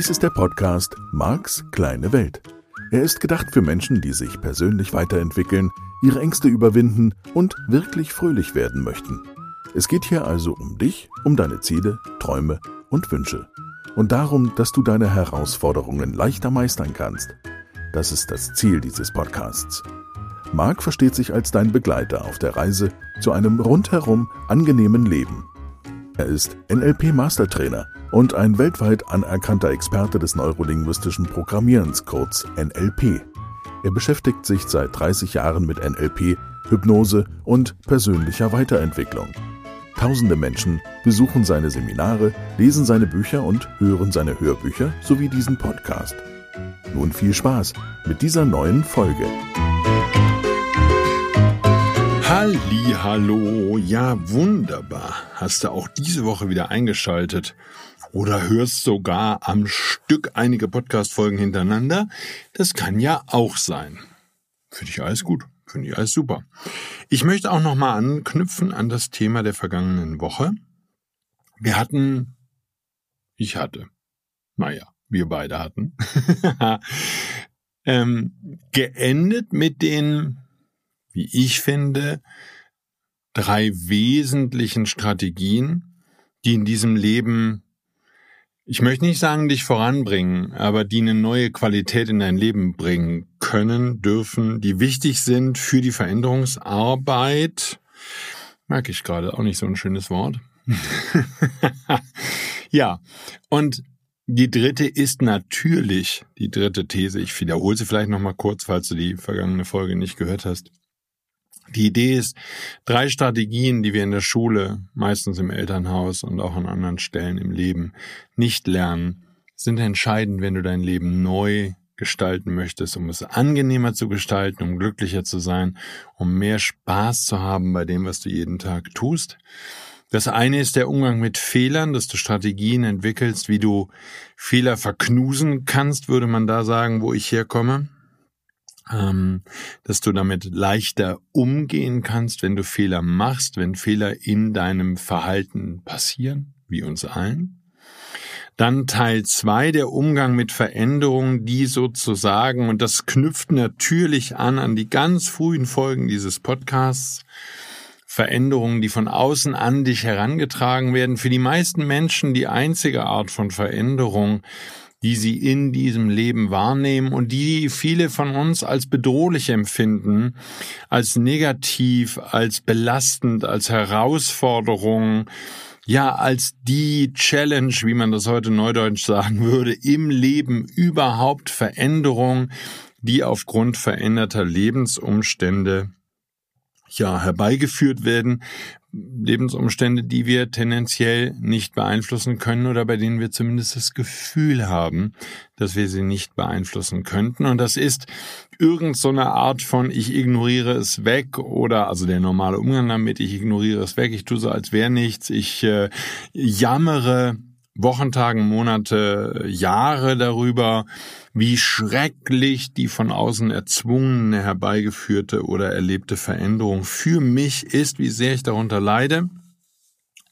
Dies ist der Podcast Marks kleine Welt. Er ist gedacht für Menschen, die sich persönlich weiterentwickeln, ihre Ängste überwinden und wirklich fröhlich werden möchten. Es geht hier also um dich, um deine Ziele, Träume und Wünsche. Und darum, dass du deine Herausforderungen leichter meistern kannst. Das ist das Ziel dieses Podcasts. Marc versteht sich als dein Begleiter auf der Reise zu einem rundherum angenehmen Leben. Er ist NLP-Mastertrainer und ein weltweit anerkannter Experte des neurolinguistischen Programmierens, kurz NLP. Er beschäftigt sich seit 30 Jahren mit NLP, Hypnose und persönlicher Weiterentwicklung. Tausende Menschen besuchen seine Seminare, lesen seine Bücher und hören seine Hörbücher sowie diesen Podcast. Nun viel Spaß mit dieser neuen Folge. Halli, hallo, ja wunderbar. Hast du auch diese Woche wieder eingeschaltet oder hörst sogar am Stück einige Podcast-Folgen hintereinander? Das kann ja auch sein. Finde ich alles gut. Finde ich alles super. Ich möchte auch nochmal anknüpfen an das Thema der vergangenen Woche. Wir hatten, ich hatte, naja, wir beide hatten, ähm, geendet mit den wie ich finde, drei wesentlichen Strategien, die in diesem Leben, ich möchte nicht sagen, dich voranbringen, aber die eine neue Qualität in dein Leben bringen können, dürfen, die wichtig sind für die Veränderungsarbeit. Merke ich gerade auch nicht so ein schönes Wort. ja, und die dritte ist natürlich, die dritte These, ich wiederhole sie vielleicht nochmal kurz, falls du die vergangene Folge nicht gehört hast. Die Idee ist, drei Strategien, die wir in der Schule, meistens im Elternhaus und auch an anderen Stellen im Leben nicht lernen, sind entscheidend, wenn du dein Leben neu gestalten möchtest, um es angenehmer zu gestalten, um glücklicher zu sein, um mehr Spaß zu haben bei dem, was du jeden Tag tust. Das eine ist der Umgang mit Fehlern, dass du Strategien entwickelst, wie du Fehler verknusen kannst, würde man da sagen, wo ich herkomme ähm, dass du damit leichter umgehen kannst, wenn du Fehler machst, wenn Fehler in deinem Verhalten passieren, wie uns allen. Dann Teil zwei der Umgang mit Veränderungen, die sozusagen, und das knüpft natürlich an an die ganz frühen Folgen dieses Podcasts, Veränderungen, die von außen an dich herangetragen werden. Für die meisten Menschen die einzige Art von Veränderung, die sie in diesem Leben wahrnehmen und die viele von uns als bedrohlich empfinden, als negativ, als belastend, als Herausforderung, ja, als die Challenge, wie man das heute neudeutsch sagen würde, im Leben überhaupt Veränderung, die aufgrund veränderter Lebensumstände ja herbeigeführt werden, Lebensumstände, die wir tendenziell nicht beeinflussen können oder bei denen wir zumindest das Gefühl haben, dass wir sie nicht beeinflussen könnten. Und das ist irgend so eine Art von ich ignoriere es weg oder also der normale Umgang damit, ich ignoriere es weg, ich tue so, als wäre nichts, ich äh, jammere Wochentagen, Monate, Jahre darüber, wie schrecklich die von außen erzwungene, herbeigeführte oder erlebte Veränderung für mich ist, wie sehr ich darunter leide.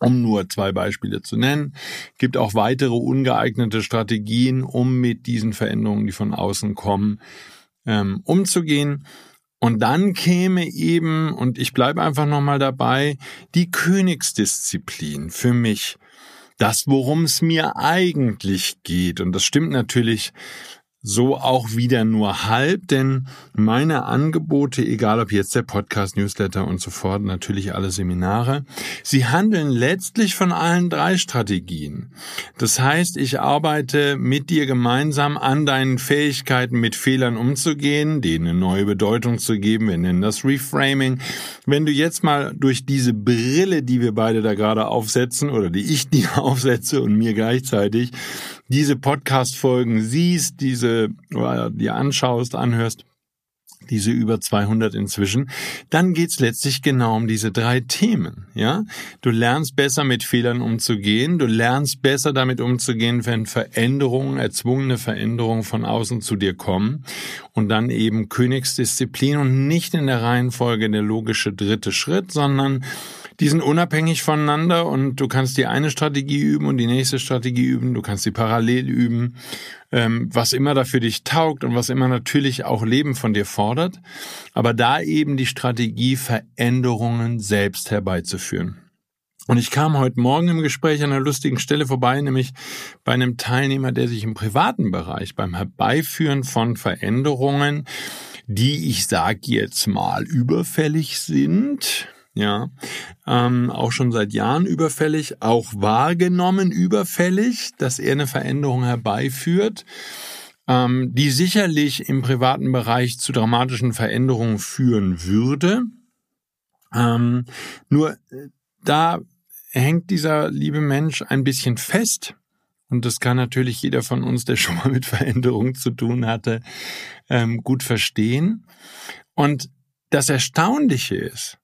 Um nur zwei Beispiele zu nennen, gibt auch weitere ungeeignete Strategien, um mit diesen Veränderungen, die von außen kommen, ähm, umzugehen. Und dann käme eben, und ich bleibe einfach nochmal dabei, die Königsdisziplin für mich das, worum es mir eigentlich geht. Und das stimmt natürlich so auch wieder nur halb, denn meine Angebote, egal ob jetzt der Podcast, Newsletter und so fort, natürlich alle Seminare, sie handeln letztlich von allen drei Strategien. Das heißt, ich arbeite mit dir gemeinsam an deinen Fähigkeiten, mit Fehlern umzugehen, denen eine neue Bedeutung zu geben. Wir nennen das Reframing. Wenn du jetzt mal durch diese Brille, die wir beide da gerade aufsetzen oder die ich dir aufsetze und mir gleichzeitig, diese Podcast-Folgen siehst, diese, oder dir anschaust, anhörst, diese über 200 inzwischen, dann geht's letztlich genau um diese drei Themen, ja? Du lernst besser mit Fehlern umzugehen, du lernst besser damit umzugehen, wenn Veränderungen, erzwungene Veränderungen von außen zu dir kommen und dann eben Königsdisziplin und nicht in der Reihenfolge der logische dritte Schritt, sondern Die sind unabhängig voneinander und du kannst die eine Strategie üben und die nächste Strategie üben. Du kannst sie parallel üben, ähm, was immer da für dich taugt und was immer natürlich auch Leben von dir fordert. Aber da eben die Strategie, Veränderungen selbst herbeizuführen. Und ich kam heute Morgen im Gespräch an einer lustigen Stelle vorbei, nämlich bei einem Teilnehmer, der sich im privaten Bereich beim Herbeiführen von Veränderungen, die ich sag jetzt mal überfällig sind, ja, ähm, auch schon seit Jahren überfällig, auch wahrgenommen überfällig, dass er eine Veränderung herbeiführt, ähm, die sicherlich im privaten Bereich zu dramatischen Veränderungen führen würde. Ähm, nur äh, da hängt dieser liebe Mensch ein bisschen fest. Und das kann natürlich jeder von uns, der schon mal mit Veränderungen zu tun hatte, ähm, gut verstehen. Und das Erstaunliche ist,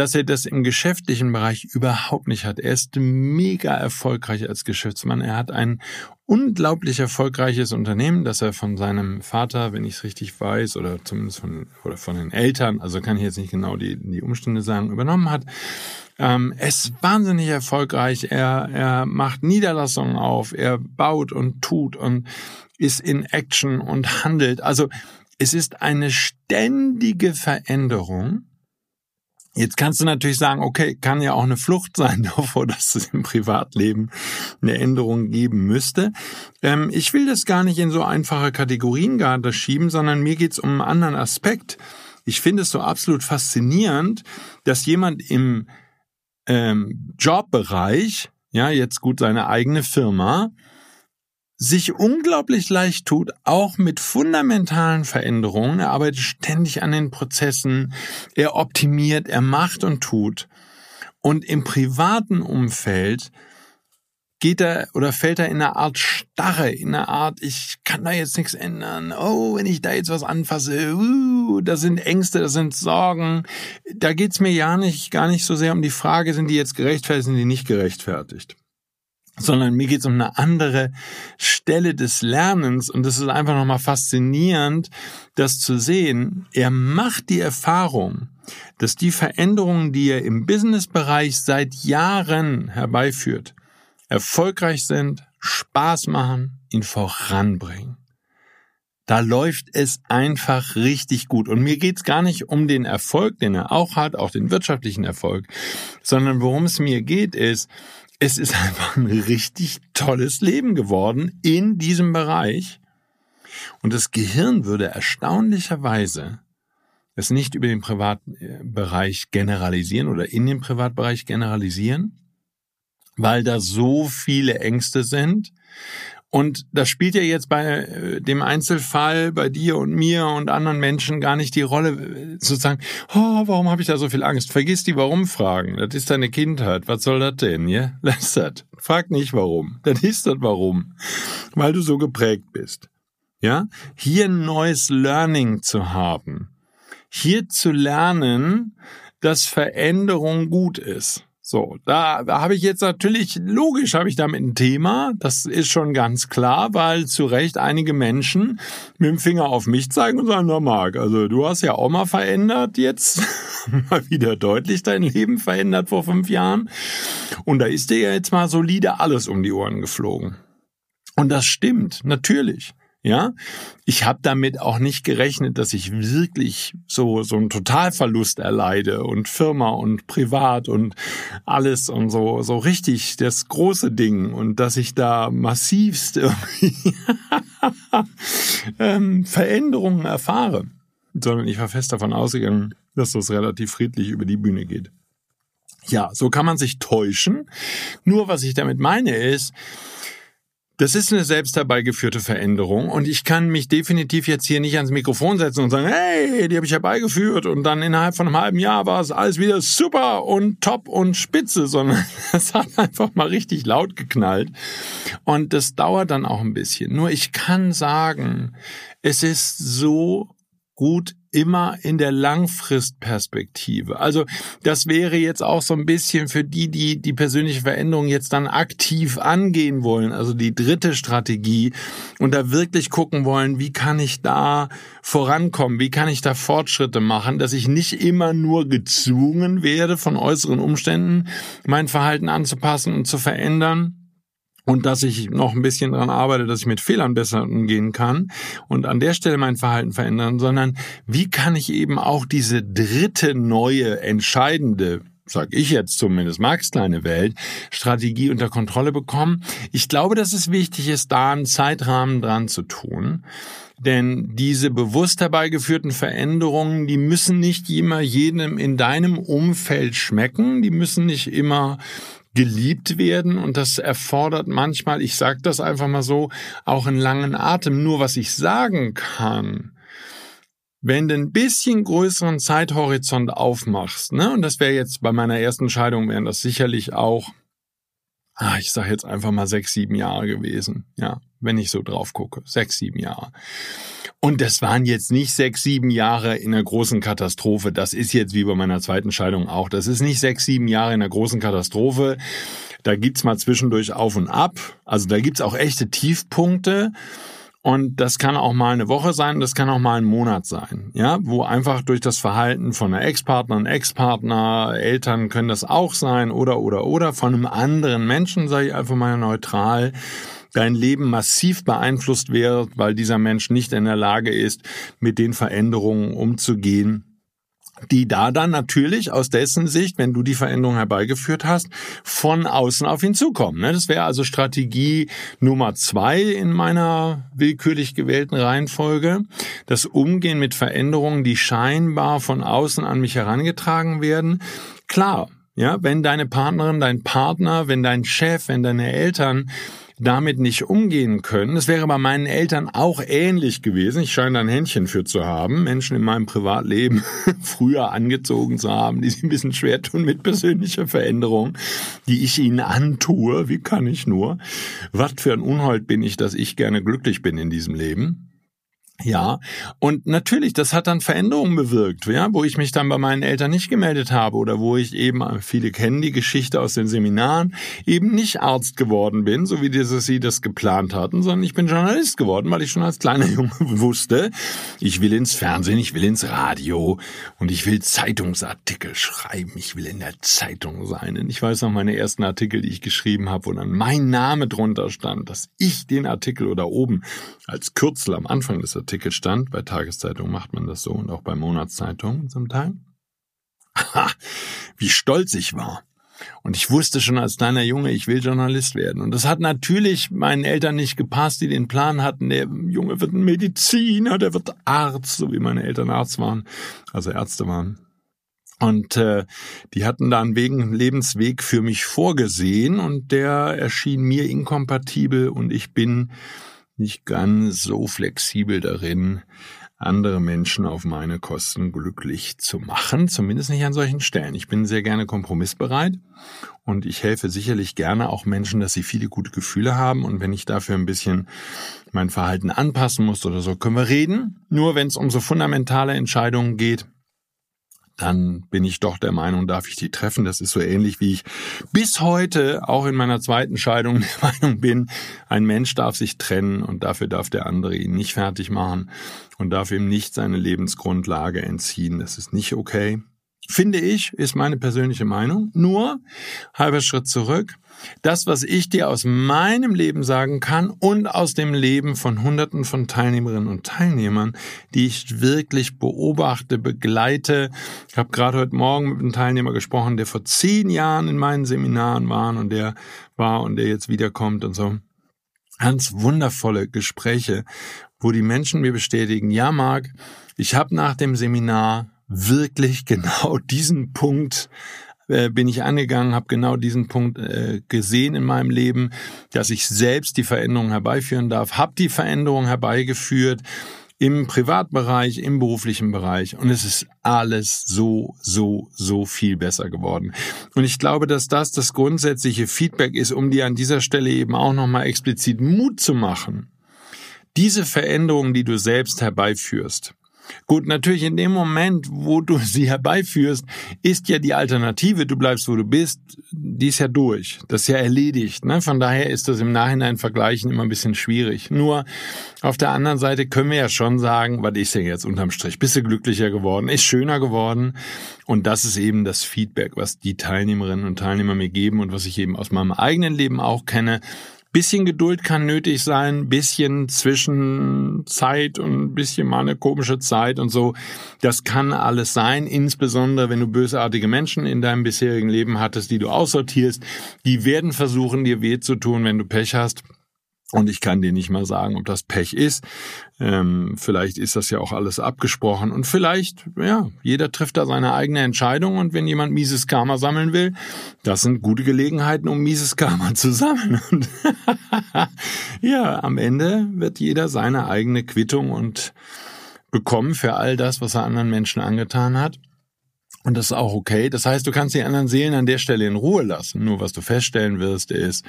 dass er das im geschäftlichen Bereich überhaupt nicht hat. Er ist mega erfolgreich als Geschäftsmann. Er hat ein unglaublich erfolgreiches Unternehmen, das er von seinem Vater, wenn ich es richtig weiß, oder zumindest von, oder von den Eltern, also kann ich jetzt nicht genau die, die Umstände sagen, übernommen hat. Ähm, er ist wahnsinnig erfolgreich. Er, er macht Niederlassungen auf. Er baut und tut und ist in Action und handelt. Also es ist eine ständige Veränderung Jetzt kannst du natürlich sagen, okay, kann ja auch eine Flucht sein davor, dass es im Privatleben eine Änderung geben müsste. Ähm, ich will das gar nicht in so einfache Kategorien gerade schieben, sondern mir geht's um einen anderen Aspekt. Ich finde es so absolut faszinierend, dass jemand im ähm, Jobbereich, ja, jetzt gut seine eigene Firma, sich unglaublich leicht tut, auch mit fundamentalen Veränderungen. Er arbeitet ständig an den Prozessen, er optimiert, er macht und tut. Und im privaten Umfeld geht er oder fällt er in eine Art Starre, in eine Art, ich kann da jetzt nichts ändern. Oh, wenn ich da jetzt was anfasse, uh, da sind Ängste, da sind Sorgen. Da geht's mir ja nicht, gar nicht so sehr um die Frage, sind die jetzt gerechtfertigt, sind die nicht gerechtfertigt sondern mir geht es um eine andere Stelle des Lernens und es ist einfach nochmal faszinierend, das zu sehen. Er macht die Erfahrung, dass die Veränderungen, die er im Businessbereich seit Jahren herbeiführt, erfolgreich sind, Spaß machen, ihn voranbringen. Da läuft es einfach richtig gut. Und mir geht's gar nicht um den Erfolg, den er auch hat, auch den wirtschaftlichen Erfolg, sondern worum es mir geht, ist, es ist einfach ein richtig tolles Leben geworden in diesem Bereich. Und das Gehirn würde erstaunlicherweise es nicht über den Privatbereich generalisieren oder in den Privatbereich generalisieren, weil da so viele Ängste sind und das spielt ja jetzt bei äh, dem Einzelfall, bei dir und mir und anderen Menschen gar nicht die Rolle, zu sagen, oh, warum habe ich da so viel Angst? Vergiss die Warum-Fragen. Das ist deine Kindheit. Was soll das denn, ja? Lass das. Frag nicht warum. Das ist das Warum. Weil du so geprägt bist. Ja? Hier ein neues Learning zu haben. Hier zu lernen, dass Veränderung gut ist. So, da, da habe ich jetzt natürlich, logisch habe ich damit ein Thema, das ist schon ganz klar, weil zu Recht einige Menschen mit dem Finger auf mich zeigen und sagen, na Marc, also du hast ja auch mal verändert jetzt, mal wieder deutlich dein Leben verändert vor fünf Jahren und da ist dir ja jetzt mal solide alles um die Ohren geflogen. Und das stimmt, natürlich. Ja, ich habe damit auch nicht gerechnet, dass ich wirklich so so einen Totalverlust erleide und Firma und privat und alles und so so richtig das große Ding und dass ich da massivst ähm, Veränderungen erfahre, sondern ich war fest davon ausgegangen, dass das relativ friedlich über die Bühne geht. Ja, so kann man sich täuschen. Nur was ich damit meine ist, das ist eine selbst herbeigeführte Veränderung und ich kann mich definitiv jetzt hier nicht ans Mikrofon setzen und sagen, hey, die habe ich herbeigeführt und dann innerhalb von einem halben Jahr war es alles wieder super und top und spitze, sondern es hat einfach mal richtig laut geknallt und das dauert dann auch ein bisschen. Nur ich kann sagen, es ist so gut immer in der Langfristperspektive. Also das wäre jetzt auch so ein bisschen für die, die die persönliche Veränderung jetzt dann aktiv angehen wollen, also die dritte Strategie und da wirklich gucken wollen, wie kann ich da vorankommen, wie kann ich da Fortschritte machen, dass ich nicht immer nur gezwungen werde von äußeren Umständen, mein Verhalten anzupassen und zu verändern, und dass ich noch ein bisschen daran arbeite, dass ich mit Fehlern besser umgehen kann und an der Stelle mein Verhalten verändern, sondern wie kann ich eben auch diese dritte neue, entscheidende sag ich jetzt zumindest, Marx kleine Welt, Strategie unter Kontrolle bekommen. Ich glaube, dass es wichtig ist, da einen Zeitrahmen dran zu tun. Denn diese bewusst herbeigeführten Veränderungen, die müssen nicht immer jedem in deinem Umfeld schmecken, die müssen nicht immer geliebt werden und das erfordert manchmal, ich sage das einfach mal so, auch einen langen Atem. Nur was ich sagen kann, wenn du ein bisschen größeren Zeithorizont aufmachst, ne, und das wäre jetzt bei meiner ersten Scheidung, wären das sicherlich auch, ah, ich sage jetzt einfach mal sechs, sieben Jahre gewesen, ja, wenn ich so drauf gucke, sechs, sieben Jahre. Und das waren jetzt nicht sechs, sieben Jahre in einer großen Katastrophe. Das ist jetzt wie bei meiner zweiten Scheidung auch. Das ist nicht sechs, sieben Jahre in einer großen Katastrophe. Da gibt's mal zwischendurch auf und ab. Also da gibt's auch echte Tiefpunkte. Und das kann auch mal eine Woche sein, das kann auch mal ein Monat sein, ja, wo einfach durch das Verhalten von einer Ex-Partnerin, Ex-Partner, Eltern können das auch sein oder oder oder von einem anderen Menschen, sage ich einfach mal neutral, dein Leben massiv beeinflusst wird, weil dieser Mensch nicht in der Lage ist, mit den Veränderungen umzugehen, die da dann natürlich aus dessen Sicht, wenn du die Veränderung herbeigeführt hast, von außen auf ihn zukommen. Ne? Das wäre also Strategie Nummer zwei in meiner willkürlich gewählten Reihenfolge. Das Umgehen mit Veränderungen, die scheinbar von außen an mich herangetragen werden. Klar, ja, wenn deine Partnerin, dein Partner, wenn dein Chef, wenn deine Eltern damit nicht umgehen können. Es wäre bei meinen Eltern auch ähnlich gewesen. Ich scheine ein Händchen für zu haben, Menschen in meinem Privatleben früher angezogen zu haben, die sich ein bisschen schwer tun mit persönlicher Veränderung, die ich ihnen antue. Wie kann ich nur? Was für ein Unhold bin ich, dass ich gerne glücklich bin in diesem Leben. Ja, und natürlich, das hat dann Veränderungen bewirkt, ja, wo ich mich dann bei meinen Eltern nicht gemeldet habe oder wo ich eben, viele kennen die Geschichte aus den Seminaren, eben nicht Arzt geworden bin, so wie das, sie das geplant hatten, sondern ich bin Journalist geworden, weil ich schon als kleiner Junge wusste, ich will ins Fernsehen, ich will ins Radio und ich will Zeitungsartikel schreiben, ich will in der Zeitung sein. Und ich weiß noch meine ersten Artikel, die ich geschrieben habe, wo dann mein Name drunter stand, dass ich den Artikel oder oben als Kürzel am Anfang des Artikel stand. Bei Tageszeitungen macht man das so und auch bei Monatszeitungen zum Teil. Aha, wie stolz ich war. Und ich wusste schon als kleiner Junge, ich will Journalist werden. Und das hat natürlich meinen Eltern nicht gepasst, die den Plan hatten, der Junge wird ein Mediziner, der wird Arzt, so wie meine Eltern Arzt waren, also Ärzte waren. Und äh, die hatten da einen Lebensweg für mich vorgesehen und der erschien mir inkompatibel und ich bin nicht ganz so flexibel darin, andere Menschen auf meine Kosten glücklich zu machen, zumindest nicht an solchen Stellen. Ich bin sehr gerne kompromissbereit und ich helfe sicherlich gerne auch Menschen, dass sie viele gute Gefühle haben und wenn ich dafür ein bisschen mein Verhalten anpassen muss oder so, können wir reden. Nur wenn es um so fundamentale Entscheidungen geht, dann bin ich doch der Meinung, darf ich die treffen. Das ist so ähnlich wie ich bis heute auch in meiner zweiten Scheidung der Meinung bin, ein Mensch darf sich trennen und dafür darf der andere ihn nicht fertig machen und darf ihm nicht seine Lebensgrundlage entziehen. Das ist nicht okay. Finde ich, ist meine persönliche Meinung. Nur, halber Schritt zurück. Das, was ich dir aus meinem Leben sagen kann und aus dem Leben von Hunderten von Teilnehmerinnen und Teilnehmern, die ich wirklich beobachte, begleite. Ich habe gerade heute Morgen mit einem Teilnehmer gesprochen, der vor zehn Jahren in meinen Seminaren war und der war und der jetzt wiederkommt und so. Ganz wundervolle Gespräche, wo die Menschen mir bestätigen, ja, Marc, ich habe nach dem Seminar wirklich genau diesen Punkt äh, bin ich angegangen, habe genau diesen Punkt äh, gesehen in meinem Leben, dass ich selbst die Veränderung herbeiführen darf, habe die Veränderung herbeigeführt im Privatbereich, im beruflichen Bereich und es ist alles so, so, so viel besser geworden. Und ich glaube, dass das das grundsätzliche Feedback ist, um dir an dieser Stelle eben auch nochmal explizit Mut zu machen. Diese Veränderungen, die du selbst herbeiführst, Gut, natürlich in dem Moment, wo du sie herbeiführst, ist ja die Alternative, du bleibst, wo du bist, die ist ja durch. Das ist ja erledigt. Ne? Von daher ist das im Nachhinein vergleichen immer ein bisschen schwierig. Nur auf der anderen Seite können wir ja schon sagen, was ist denn jetzt unterm Strich? Bist du glücklicher geworden? Ist schöner geworden? Und das ist eben das Feedback, was die Teilnehmerinnen und Teilnehmer mir geben und was ich eben aus meinem eigenen Leben auch kenne. Bisschen Geduld kann nötig sein, bisschen Zwischenzeit und bisschen mal eine komische Zeit und so. Das kann alles sein, insbesondere wenn du bösartige Menschen in deinem bisherigen Leben hattest, die du aussortierst. Die werden versuchen, dir weh zu tun, wenn du Pech hast. Und ich kann dir nicht mal sagen, ob das Pech ist. Ähm, vielleicht ist das ja auch alles abgesprochen. Und vielleicht, ja, jeder trifft da seine eigene Entscheidung. Und wenn jemand mieses Karma sammeln will, das sind gute Gelegenheiten, um mieses Karma zu sammeln. Und ja, am Ende wird jeder seine eigene Quittung und bekommen für all das, was er anderen Menschen angetan hat. Und das ist auch okay. Das heißt, du kannst die anderen Seelen an der Stelle in Ruhe lassen. Nur was du feststellen wirst, ist,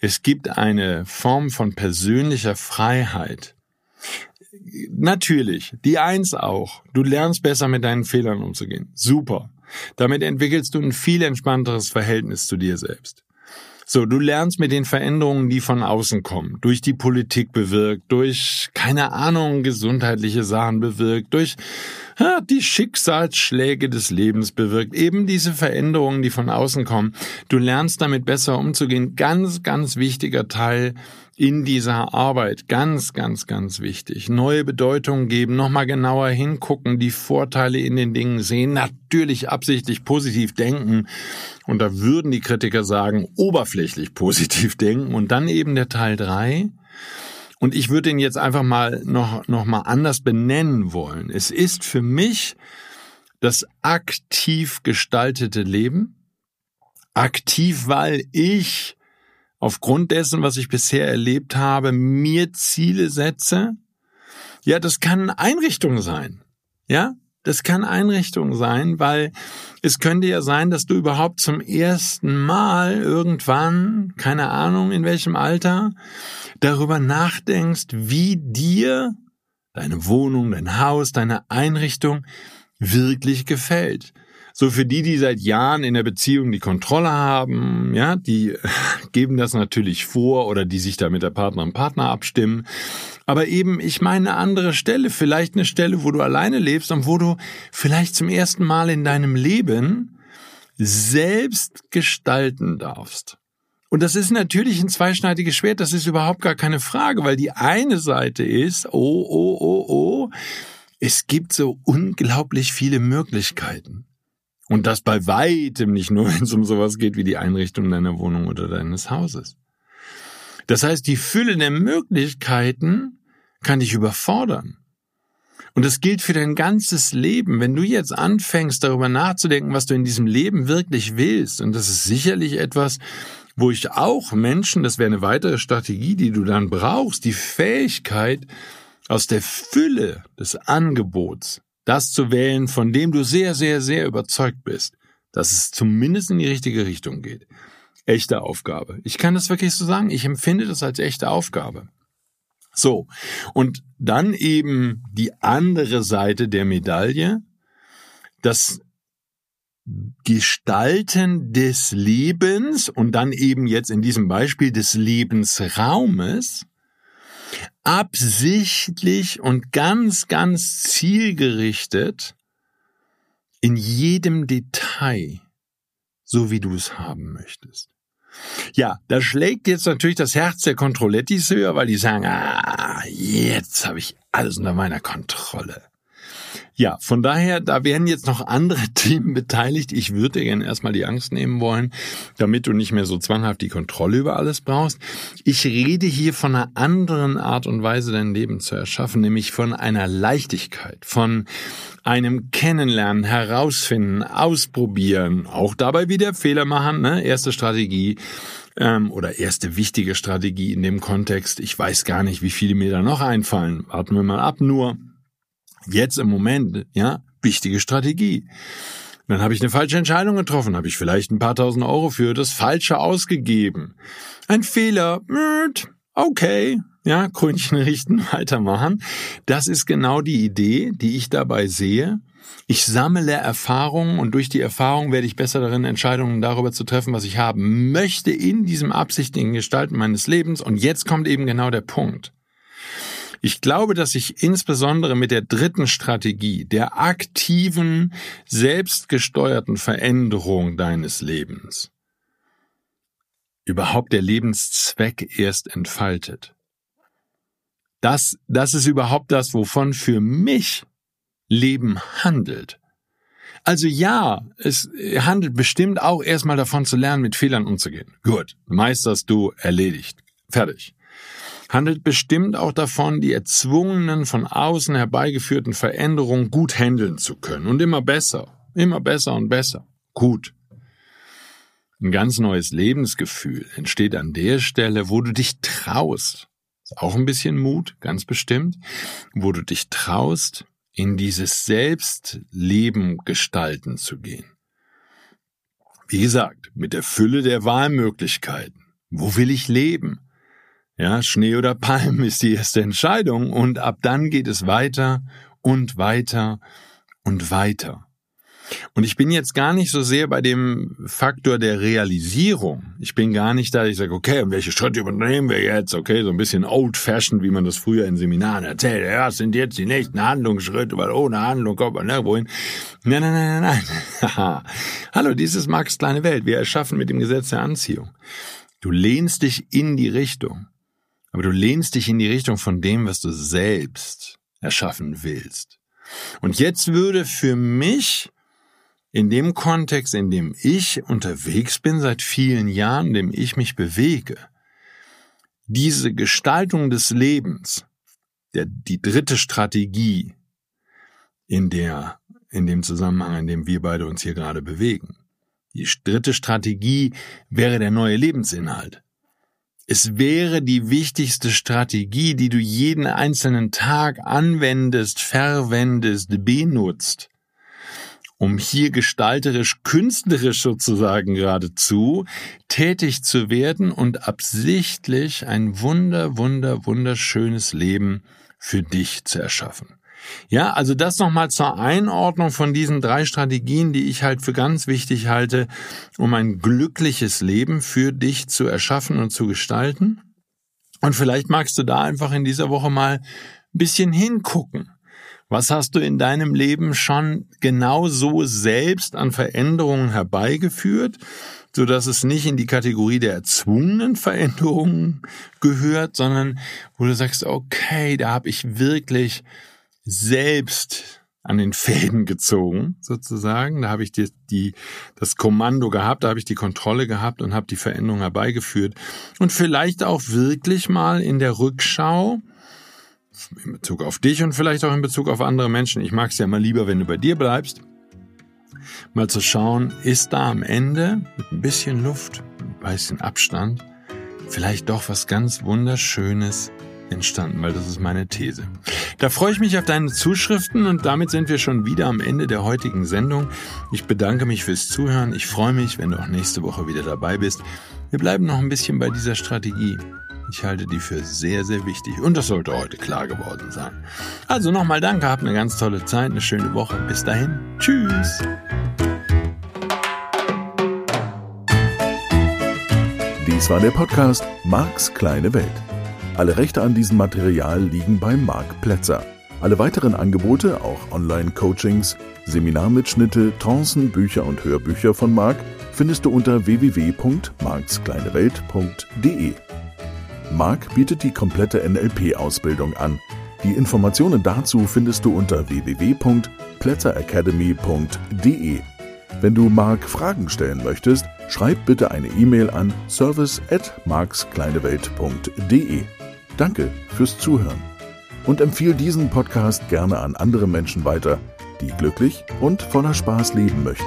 es gibt eine Form von persönlicher Freiheit. Natürlich, die Eins auch. Du lernst besser mit deinen Fehlern umzugehen. Super. Damit entwickelst du ein viel entspannteres Verhältnis zu dir selbst. So, du lernst mit den Veränderungen, die von außen kommen, durch die Politik bewirkt, durch, keine Ahnung, gesundheitliche Sachen bewirkt, durch ja, die Schicksalsschläge des Lebens bewirkt, eben diese Veränderungen, die von außen kommen. Du lernst damit besser umzugehen. Ganz, ganz wichtiger Teil in dieser Arbeit. Ganz, ganz, ganz wichtig. Neue Bedeutungen geben, nochmal genauer hingucken, die Vorteile in den Dingen sehen, natürlich absichtlich positiv denken. Und da würden die Kritiker sagen, oberflächlich positiv denken. Und dann eben der Teil drei. Und ich würde ihn jetzt einfach mal noch, noch mal anders benennen wollen. Es ist für mich das aktiv gestaltete Leben. Aktiv, weil ich aufgrund dessen, was ich bisher erlebt habe, mir Ziele setze. Ja, das kann Einrichtung sein. Ja, das kann Einrichtung sein, weil es könnte ja sein, dass du überhaupt zum ersten Mal irgendwann, keine Ahnung in welchem Alter, darüber nachdenkst, wie dir deine Wohnung, dein Haus, deine Einrichtung wirklich gefällt. So für die, die seit Jahren in der Beziehung die Kontrolle haben, ja, die geben das natürlich vor oder die sich da mit der Partnerin und Partner abstimmen. Aber eben, ich meine eine andere Stelle, vielleicht eine Stelle, wo du alleine lebst und wo du vielleicht zum ersten Mal in deinem Leben selbst gestalten darfst. Und das ist natürlich ein zweischneidiges Schwert, das ist überhaupt gar keine Frage, weil die eine Seite ist, oh, oh, oh, oh, es gibt so unglaublich viele Möglichkeiten. Und das bei weitem nicht nur, wenn es um sowas geht wie die Einrichtung deiner Wohnung oder deines Hauses. Das heißt, die Fülle der Möglichkeiten kann dich überfordern. Und das gilt für dein ganzes Leben. Wenn du jetzt anfängst, darüber nachzudenken, was du in diesem Leben wirklich willst, und das ist sicherlich etwas, wo ich auch Menschen, das wäre eine weitere Strategie, die du dann brauchst, die Fähigkeit, aus der Fülle des Angebots das zu wählen, von dem du sehr, sehr, sehr überzeugt bist, dass es zumindest in die richtige Richtung geht. Echte Aufgabe. Ich kann das wirklich so sagen. Ich empfinde das als echte Aufgabe. So. Und dann eben die andere Seite der Medaille, das Gestalten des Lebens und dann eben jetzt in diesem Beispiel des Lebensraumes, absichtlich und ganz, ganz zielgerichtet in jedem Detail, so wie du es haben möchtest. Ja, da schlägt jetzt natürlich das Herz der Kontrollettis höher, weil die sagen, ah, jetzt habe ich alles unter meiner Kontrolle. Ja, von daher, da werden jetzt noch andere Themen beteiligt. Ich würde gerne erstmal die Angst nehmen wollen, damit du nicht mehr so zwanghaft die Kontrolle über alles brauchst. Ich rede hier von einer anderen Art und Weise, dein Leben zu erschaffen, nämlich von einer Leichtigkeit, von einem Kennenlernen, herausfinden, ausprobieren, auch dabei wieder Fehler machen, ne? Erste Strategie ähm, oder erste wichtige Strategie in dem Kontext. Ich weiß gar nicht, wie viele mir da noch einfallen. Warten wir mal ab. Nur Jetzt im Moment, ja, wichtige Strategie. Dann habe ich eine falsche Entscheidung getroffen, habe ich vielleicht ein paar tausend Euro für das Falsche ausgegeben. Ein Fehler, okay, ja, Krönchen richten, weitermachen. Das ist genau die Idee, die ich dabei sehe. Ich sammle Erfahrungen und durch die Erfahrung werde ich besser darin, Entscheidungen darüber zu treffen, was ich haben möchte in diesem absichtigen Gestalten meines Lebens. Und jetzt kommt eben genau der Punkt. Ich glaube, dass ich insbesondere mit der dritten Strategie, der aktiven, selbstgesteuerten Veränderung deines Lebens, überhaupt der Lebenszweck erst entfaltet. Das, das ist überhaupt das, wovon für mich Leben handelt. Also ja, es handelt bestimmt auch erstmal davon zu lernen, mit Fehlern umzugehen. Gut, meisterst du erledigt. Fertig. Handelt bestimmt auch davon, die erzwungenen, von außen herbeigeführten Veränderungen gut handeln zu können. Und immer besser, immer besser und besser. Gut. Ein ganz neues Lebensgefühl entsteht an der Stelle, wo du dich traust. Ist auch ein bisschen Mut, ganz bestimmt. Wo du dich traust, in dieses Selbstleben gestalten zu gehen. Wie gesagt, mit der Fülle der Wahlmöglichkeiten. Wo will ich leben? Ja, Schnee oder Palm ist die erste Entscheidung und ab dann geht es weiter und weiter und weiter. Und ich bin jetzt gar nicht so sehr bei dem Faktor der Realisierung. Ich bin gar nicht da, ich sage, okay, welche Schritte übernehmen wir jetzt? Okay, so ein bisschen old-fashioned, wie man das früher in Seminaren erzählt. Ja, was sind jetzt die nächsten Handlungsschritte, weil ohne Handlung kommt man nirgendwo hin. Nein, nein, nein, nein, nein. Hallo, dieses Max kleine Welt. Wir erschaffen mit dem Gesetz der Anziehung. Du lehnst dich in die Richtung. Aber du lehnst dich in die Richtung von dem, was du selbst erschaffen willst. Und jetzt würde für mich in dem Kontext, in dem ich unterwegs bin seit vielen Jahren, in dem ich mich bewege, diese Gestaltung des Lebens, der, die dritte Strategie, in der, in dem Zusammenhang, in dem wir beide uns hier gerade bewegen. Die dritte Strategie wäre der neue Lebensinhalt. Es wäre die wichtigste Strategie, die du jeden einzelnen Tag anwendest, verwendest, benutzt, um hier gestalterisch, künstlerisch sozusagen geradezu tätig zu werden und absichtlich ein wunder, wunder, wunderschönes Leben für dich zu erschaffen. Ja, also das nochmal zur Einordnung von diesen drei Strategien, die ich halt für ganz wichtig halte, um ein glückliches Leben für dich zu erschaffen und zu gestalten. Und vielleicht magst du da einfach in dieser Woche mal ein bisschen hingucken. Was hast du in deinem Leben schon genau so selbst an Veränderungen herbeigeführt, so dass es nicht in die Kategorie der erzwungenen Veränderungen gehört, sondern wo du sagst, okay, da habe ich wirklich selbst an den Fäden gezogen, sozusagen. Da habe ich die, die, das Kommando gehabt, da habe ich die Kontrolle gehabt und habe die Veränderung herbeigeführt. Und vielleicht auch wirklich mal in der Rückschau in Bezug auf dich und vielleicht auch in Bezug auf andere Menschen. Ich mag es ja mal lieber, wenn du bei dir bleibst. Mal zu schauen, ist da am Ende mit ein bisschen Luft, ein bisschen Abstand, vielleicht doch was ganz Wunderschönes entstanden, weil das ist meine These. Da freue ich mich auf deine Zuschriften und damit sind wir schon wieder am Ende der heutigen Sendung. Ich bedanke mich fürs Zuhören. Ich freue mich, wenn du auch nächste Woche wieder dabei bist. Wir bleiben noch ein bisschen bei dieser Strategie. Ich halte die für sehr, sehr wichtig. Und das sollte heute klar geworden sein. Also nochmal danke, habt eine ganz tolle Zeit, eine schöne Woche. Bis dahin. Tschüss. Dies war der Podcast Marks kleine Welt. Alle Rechte an diesem Material liegen bei Marc Plätzer. Alle weiteren Angebote, auch Online-Coachings, Seminarmitschnitte, Trancen, Bücher und Hörbücher von Marc findest du unter www.markskleinewelt.de. Marc bietet die komplette NLP-Ausbildung an. Die Informationen dazu findest du unter www.plätzeracademy.de. Wenn du Marc Fragen stellen möchtest, schreib bitte eine E-Mail an service at markskleinewelt.de. Danke fürs Zuhören und empfehle diesen Podcast gerne an andere Menschen weiter, die glücklich und voller Spaß leben möchten.